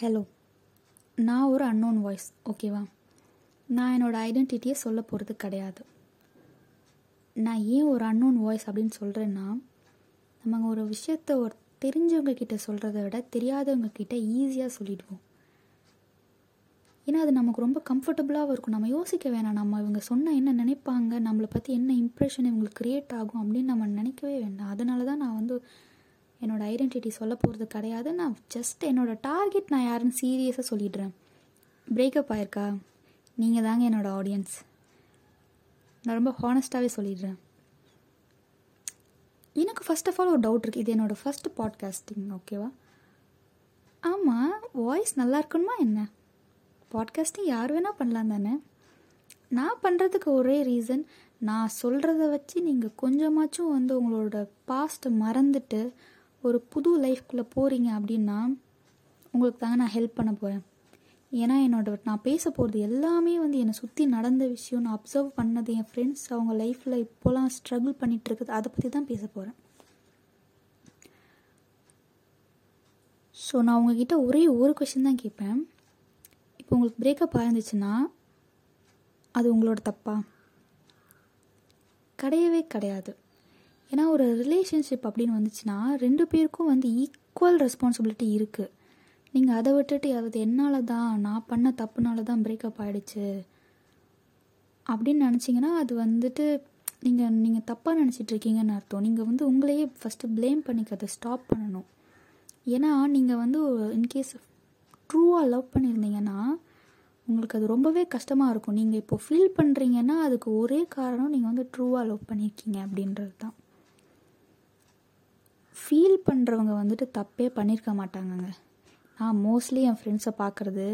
Hello நான் ஒரு unknown voice ஓகேவா நான் என்னோடய ஐடென்டிட்டியை சொல்ல போகிறது கிடையாது. நான் ஏன் ஒரு அன்னோன் வாய்ஸ் அப்படின்னு சொல்கிறேன்னா நம்ம ஒரு விஷயத்த ஒரு தெரிஞ்சவங்க கிட்ட சொல்கிறத விட தெரியாதவங்க கிட்ட ஈஸியாக சொல்லிடுவோம். ஏன்னா அது நமக்கு ரொம்ப கம்ஃபர்டபுளாகவும் இருக்கும். நம்ம யோசிக்க வேணாம். நம்ம இவங்க சொன்னால் என்ன நினைப்பாங்க நம்மளை பற்றி என்ன இம்ப்ரெஷன் இவங்களுக்கு க்ரியேட் ஆகும் அப்படின்னு நம்ம நினைக்கவே வேண்டாம். அதனால தான் நான் வந்து என்னோடய ஐடென்டிட்டி சொல்ல போகிறது கிடையாது. நான் ஜஸ்ட் என்னோடய டார்கெட் நான் யாருன்னு சீரியஸாக சொல்லிடுறேன். பிரேக்கப் ஆயிருக்கா? நீங்கள் தாங்க என்னோடய ஆடியன்ஸ் நான் ரொம்ப ஹானஸ்ட்டாகவே சொல்லிடுறேன். எனக்கு ஃபஸ்ட் ஆஃப் ஆல் ஒரு டவுட் இருக்குது இது என்னோடய ஃபஸ்ட்டு பாட்காஸ்டிங் ஓகேவா ஆமாம் வாய்ஸ் நல்லா இருக்கணுமா என்ன? பாட்காஸ்டிங் யார் வேணால் பண்ணலாம் தானே? நான் பண்ணுறதுக்கு ஒரே ரீசன் நான் சொல்கிறத வச்சு நீங்கள் கொஞ்சமாச்சும் வந்து உங்களோட பாஸ்ட்டை மறந்துட்டு ஒரு புது லைஃப்குள்ளே போகிறீங்க அப்படின்னா உங்களுக்கு தாங்க நான் ஹெல்ப் பண்ண போகிறேன் ஏன்னா என்னோட நான் பேச போகிறது எல்லாமே வந்து என்னை சுற்றி நடந்த விஷயம் நான் அப்சர்வ் பண்ணது என் ஃப்ரெண்ட்ஸ் அவங்க லைஃப்பில் இப்போலாம் ஸ்ட்ரகிள் பண்ணிகிட்டு இருக்குது அதை பற்றி தான் பேச போகிறேன் ஸோ நான் உங்ககிட்ட ஒரே ஒரு கொஷின் தான் கேட்பேன். இப்போ உங்களுக்கு பிரேக்கப் ஆயிருந்துச்சுன்னா அது உங்களோட தப்பா? கிடையவே கிடையாது. ஏன்னா ஒரு ரிலேஷன்ஷிப் அப்படின்னு வந்துச்சுன்னா ரெண்டு பேருக்கும் வந்து ஈக்குவல் ரெஸ்பான்சிபிலிட்டி இருக்குது நீங்கள் அதை விட்டுட்டு அது என்னால் தான் நான் பண்ண தப்புனால தான் பிரேக்கப் ஆகிடுச்சு அப்படின்னு நினச்சிங்கன்னா அது வந்துட்டு நீங்கள் நீங்கள் தப்பாக நினச்சிட்ருக்கீங்கன்னு அர்த்தம். நீங்கள் வந்து உங்களையே ஃபஸ்ட்டு ப்ளேம் பண்ணிக்கிறத ஸ்டாப் பண்ணணும். ஏன்னா நீங்கள் வந்து இன்கேஸ் ட்ரூவாக லவ் பண்ணியிருந்தீங்கன்னா உங்களுக்கு அது ரொம்பவே கஷ்டமாக இருக்கும். நீங்கள் இப்போ ஃபீல் பண்ணுறீங்கன்னா அதுக்கு ஒரே காரணம் நீங்கள் வந்து ட்ரூவாக லவ் பண்ணியிருக்கீங்க அப்படின்றது தான் ஃபீல் பண்ணுறவங்க வந்துட்டு தப்பே பண்ணியிருக்க மாட்டாங்கங்க. நான் மோஸ்ட்லி என் ஃப்ரெண்ட்ஸை பார்க்குறது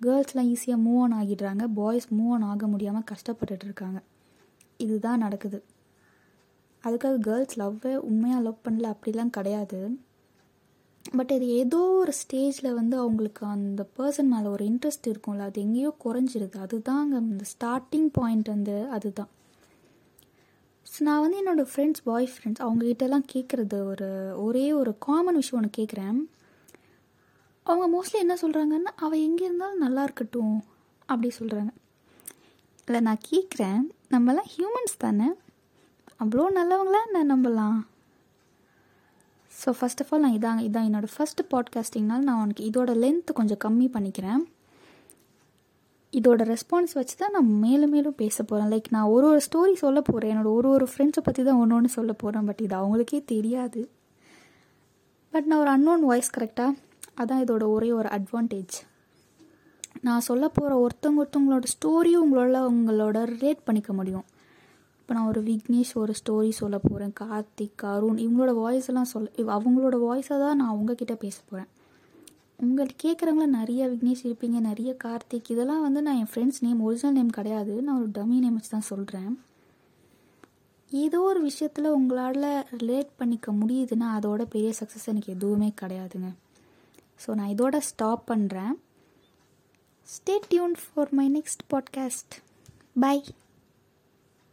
கேர்ள்ஸ்லாம் ஈஸியாக மூவ் ஆன் ஆகிடுறாங்க பாய்ஸ் மூவ் ஆன் ஆக முடியாமல் கஷ்டப்பட்டுட்டு இருக்காங்க. இதுதான் நடக்குது. அதுக்காக கேர்ள்ஸ் லவ்வே உண்மையாக லவ் பண்ணல அப்படிலாம் கிடையாது. பட் இது ஏதோ ஒரு ஸ்டேஜில் வந்து அவங்களுக்கு அந்த பர்சன் மேலே ஒரு இன்ட்ரெஸ்ட் இருக்கும்ல அது எங்கேயோ குறைஞ்சிருது. அதுதாங்க இந்த ஸ்டார்டிங் பாயிண்ட் வந்து அதுதான். ஸோ நான் வந்து என்னோடய ஃப்ரெண்ட்ஸ் பாய் ஃப்ரெண்ட்ஸ் அவங்ககிட்டலாம் கேட்குறது ஒரு ஒரே ஒரு காமன் விஷயம் ஒன்று கேட்குறேன் அவங்க மோஸ்ட்லி என்ன சொல்கிறாங்கன்னா அவள் எங்கே இருந்தாலும் நல்லா இருக்கட்டும் அப்படி சொல்கிறாங்க இல்லை நான் கேட்குறேன் நம்மலாம் ஹியூமன்ஸ் தானே. அவ்வளோ நல்லவங்களா நான் நம்பலாம்? ஸோ ஃபஸ்ட் ஆஃப் ஆல் நான் இதான் இதான் என்னோடய ஃபஸ்ட்டு பாட்காஸ்டிங்னால நான் உனக்கு இதோட லென்த்து கொஞ்சம் கம்மி பண்ணிக்கிறேன். இதோட ரெஸ்பான்ஸ் வச்சு தான் நான் மேலும் மேலும் பேச போகிறேன் லைக் நான் ஒரு ஒரு ஸ்டோரி சொல்ல போகிறேன் என்னோட ஒரு ஒரு ஃப்ரெண்ட்ஸை பற்றி தான் ஒன்று ஒன்று சொல்ல போகிறேன் பட் இது அவங்களுக்கே தெரியாது. பட் நான் ஒரு அன்னோன் வாய்ஸ் கரெக்டாக அதான் இதோட ஒரே ஒரு அட்வான்டேஜ் நான் சொல்ல போகிற ஒருத்தவங்க ஒருத்தவங்களோட ஸ்டோரியும் உங்களால் உங்களோட ரிலேட் பண்ணிக்க முடியும். இப்போ நான் ஒரு விக்னேஷ் ஒரு ஸ்டோரி சொல்ல போகிறேன் கார்த்திக் அருண் இவங்களோட வாய்ஸ் எல்லாம் சொல்ல அவங்களோட வாய்ஸை தான் நான் அவங்கக்கிட்ட பேச போகிறேன் உங்களுக்கு கேட்குறவங்கள நிறைய விக்னேஷ் இருப்பீங்க நிறைய கார்த்திக். இதெல்லாம் வந்து நான் என் ஃப்ரெண்ட்ஸ் நேம் ஒரிஜினல் நேம் கிடையாது. நான் ஒரு டம்மி நேம் வச்சு தான் சொல்கிறேன் ஏதோ ஒரு விஷயத்தில் உங்களால் ரிலேட் பண்ணிக்க முடியுதுன்னா அதோட பெரிய சக்ஸஸ் எனக்கு எதுவுமே கிடையாதுங்க. ஸோ நான் இதோட ஸ்டாப் பண்ணுறேன் stay tune for my next podcast bye